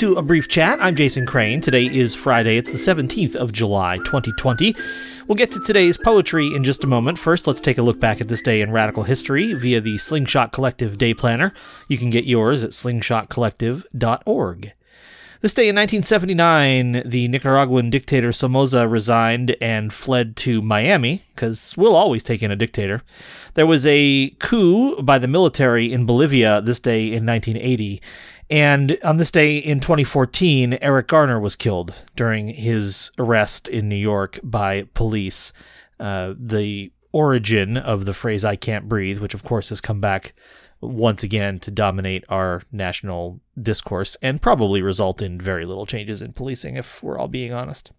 To a brief chat. I'm Jason Crane. Today is Friday. It's the 17th of July, 2020. We'll get to today's poetry in just a moment. First, let's take a look back at this day in radical history via the Slingshot Collective Day Planner. You can get yours at slingshotcollective.org. This day in 1979, the Nicaraguan dictator Somoza resigned and fled to Miami, because we'll always take in a dictator. There was a coup by the military in Bolivia this day in 1980. And on this day in 2014, Eric Garner was killed during his arrest in New York by police. Uh, the origin of the phrase I can't breathe, which of course has come back once again to dominate our national discourse and probably result in very little changes in policing, if we're all being honest.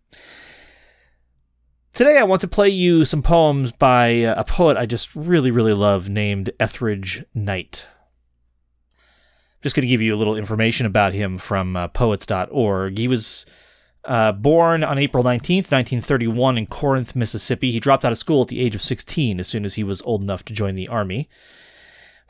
Today, I want to play you some poems by a poet I just really, really love named Etheridge Knight. Just going to give you a little information about him from uh, poets.org. He was uh, born on April 19th, 1931, in Corinth, Mississippi. He dropped out of school at the age of 16 as soon as he was old enough to join the Army.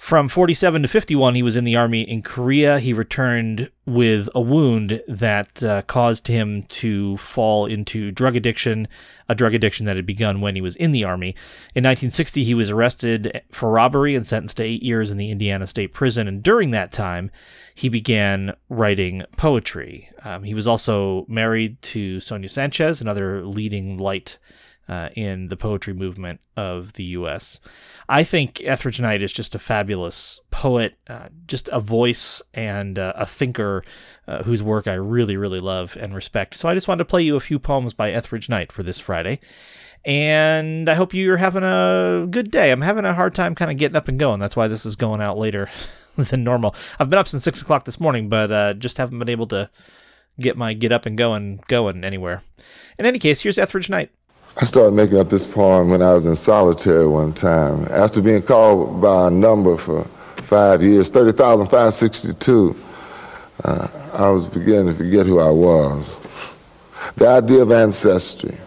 From 47 to 51, he was in the army in Korea. He returned with a wound that uh, caused him to fall into drug addiction, a drug addiction that had begun when he was in the army. In 1960, he was arrested for robbery and sentenced to eight years in the Indiana State Prison. And during that time, he began writing poetry. Um, he was also married to Sonia Sanchez, another leading light uh, in the poetry movement of the U.S. I think Etheridge Knight is just a fabulous poet, uh, just a voice and uh, a thinker uh, whose work I really, really love and respect. So I just wanted to play you a few poems by Etheridge Knight for this Friday. And I hope you're having a good day. I'm having a hard time kind of getting up and going. That's why this is going out later than normal. I've been up since six o'clock this morning, but uh, just haven't been able to get my get up and going going anywhere. In any case, here's Etheridge Knight. I started making up this poem when I was in solitary one time. After being called by a number for five years, 30,562, uh, I was beginning to forget who I was. The idea of ancestry.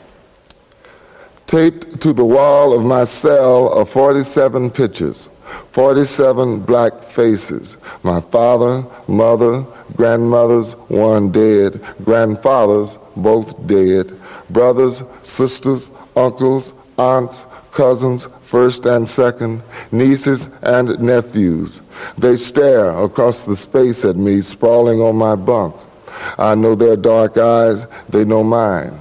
Taped to the wall of my cell are 47 pictures, 47 black faces. My father, mother, grandmothers, one dead, grandfathers, both dead brothers, sisters, uncles, aunts, cousins, first and second, nieces and nephews. They stare across the space at me, sprawling on my bunk. I know their dark eyes, they know mine.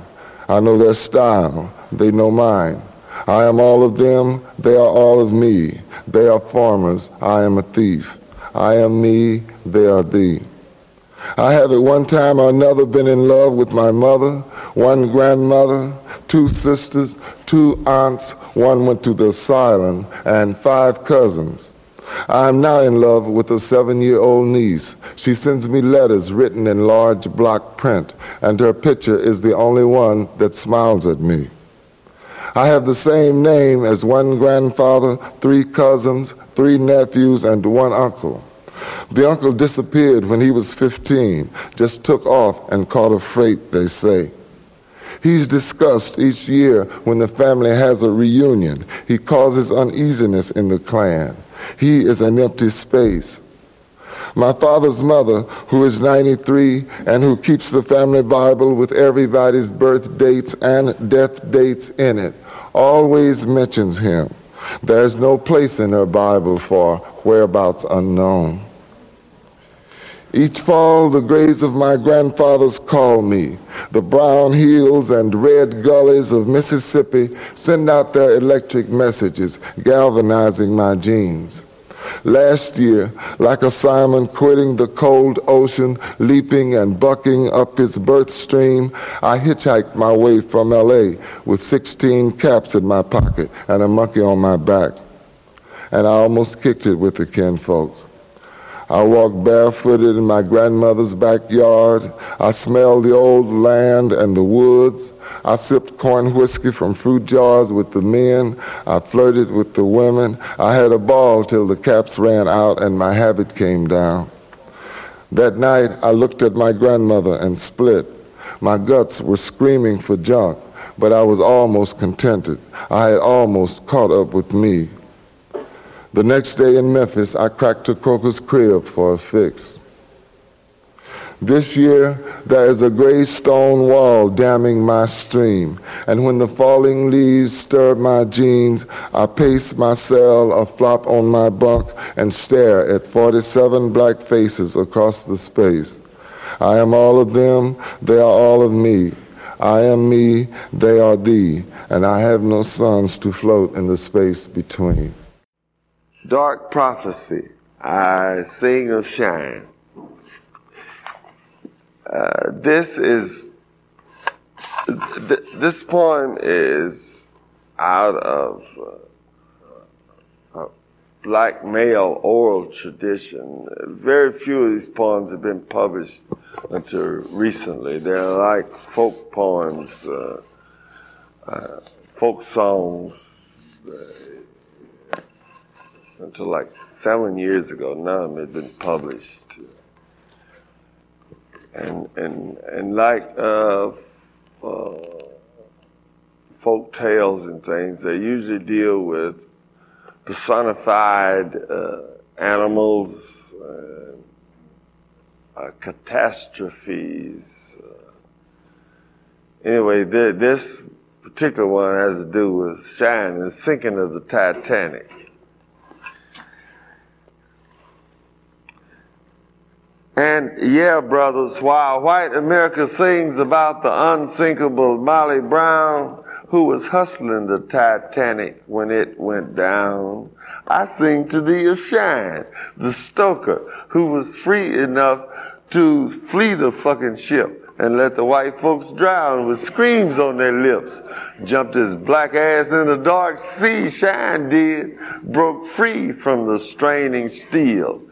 I know their style, they know mine. I am all of them, they are all of me. They are farmers, I am a thief. I am me, they are thee. I have at one time or another been in love with my mother, one grandmother, two sisters, two aunts, one went to the asylum, and five cousins. I am now in love with a seven year old niece. She sends me letters written in large block print, and her picture is the only one that smiles at me. I have the same name as one grandfather, three cousins, three nephews, and one uncle. The uncle disappeared when he was 15, just took off and caught a freight, they say. He's discussed each year when the family has a reunion. He causes uneasiness in the clan. He is an empty space. My father's mother, who is 93 and who keeps the family Bible with everybody's birth dates and death dates in it, always mentions him. There's no place in her Bible for whereabouts unknown. Each fall, the graves of my grandfathers call me. The brown hills and red gullies of Mississippi send out their electric messages, galvanizing my genes. Last year, like a Simon quitting the cold ocean, leaping and bucking up his birth stream, I hitchhiked my way from LA with 16 caps in my pocket and a monkey on my back. And I almost kicked it with the kinfolks. I walked barefooted in my grandmother's backyard. I smelled the old land and the woods. I sipped corn whiskey from fruit jars with the men. I flirted with the women. I had a ball till the caps ran out and my habit came down. That night, I looked at my grandmother and split. My guts were screaming for junk, but I was almost contented. I had almost caught up with me. The next day in Memphis, I cracked a croaker's crib for a fix. This year there is a gray stone wall damming my stream, and when the falling leaves stir my genes, I pace my cell or flop on my bunk and stare at 47 black faces across the space. I am all of them, they are all of me. I am me, they are thee, and I have no sons to float in the space between. Dark prophecy, I sing of shine. Uh, this is th- this poem is out of uh, a black male oral tradition. Very few of these poems have been published until recently. They're like folk poems, uh, uh folk songs. Until like seven years ago, none had been published and and and like uh, uh, folk tales and things, they usually deal with personified uh, animals, uh, catastrophes. Uh. anyway, th- this particular one has to do with and sinking of the Titanic. And yeah, brothers, while white America sings about the unsinkable Molly Brown, who was hustling the Titanic when it went down, I sing to thee of Shine, the stoker, who was free enough to flee the fucking ship and let the white folks drown with screams on their lips. Jumped his black ass in the dark sea, Shine did, broke free from the straining steel.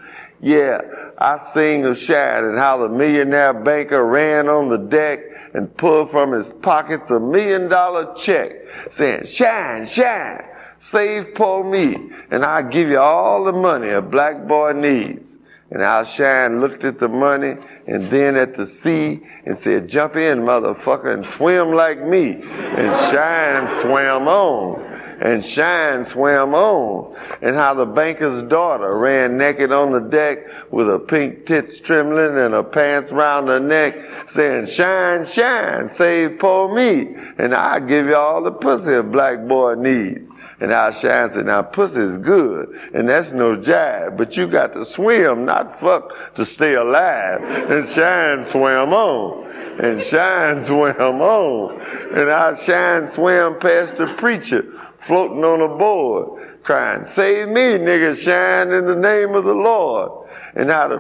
Yeah, I sing of Shad and how the millionaire banker ran on the deck and pulled from his pockets a million dollar check saying, Shine, shine, save poor me, and I'll give you all the money a black boy needs. And Al Shine looked at the money and then at the sea and said, Jump in, motherfucker, and swim like me. And Shine swam on and Shine swam on, and how the banker's daughter ran naked on the deck with her pink tits trembling and her pants round her neck, saying, Shine, shine, save poor me, and I'll give you all the pussy a black boy needs. And our Shine said, now pussy's good, and that's no jive, but you got to swim, not fuck, to stay alive. And Shine swam on and Shine swam on. And our Shine swam past the preacher floating on a board, crying, Save me, nigga, shine in the name of the Lord. And how the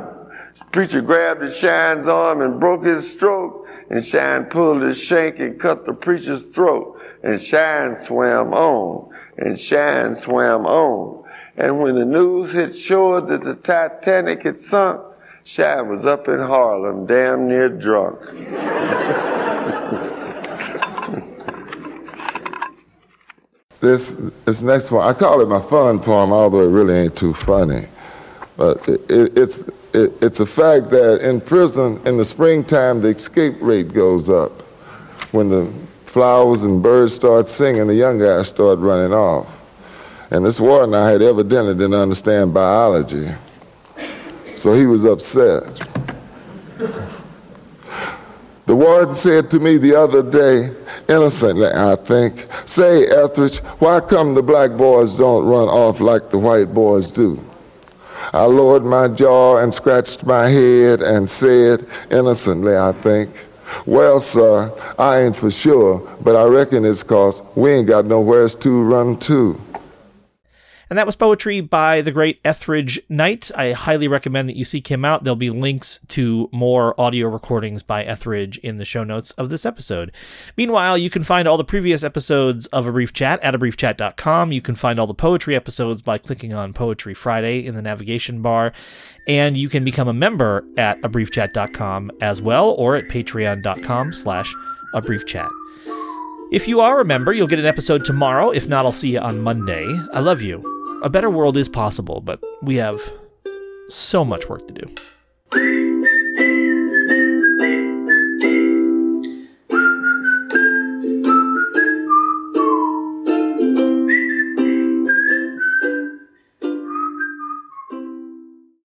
preacher grabbed shine's arm and broke his stroke, and shine pulled his shank and cut the preacher's throat, and shine swam on, and shine swam on. And when the news hit shore that the Titanic had sunk, Shine was up in Harlem, damn near drunk. This, this next one, I call it my fun poem, although it really ain't too funny. But it, it, it's, it, it's a fact that in prison, in the springtime, the escape rate goes up. When the flowers and birds start singing, the young guys start running off. And this warden I had evidently didn't understand biology. So he was upset. The warden said to me the other day, innocently, I think, Say, Etheridge, why come the black boys don't run off like the white boys do? I lowered my jaw and scratched my head and said, innocently, I think, Well, sir, I ain't for sure, but I reckon it's cause we ain't got nowheres to run to. And that was poetry by the great Etheridge Knight. I highly recommend that you seek him out. There'll be links to more audio recordings by Etheridge in the show notes of this episode. Meanwhile, you can find all the previous episodes of A Brief Chat at abriefchat.com. You can find all the poetry episodes by clicking on Poetry Friday in the navigation bar. And you can become a member at abriefchat.com as well or at patreon.com slash abriefchat. If you are a member, you'll get an episode tomorrow. If not, I'll see you on Monday. I love you. A better world is possible, but we have so much work to do.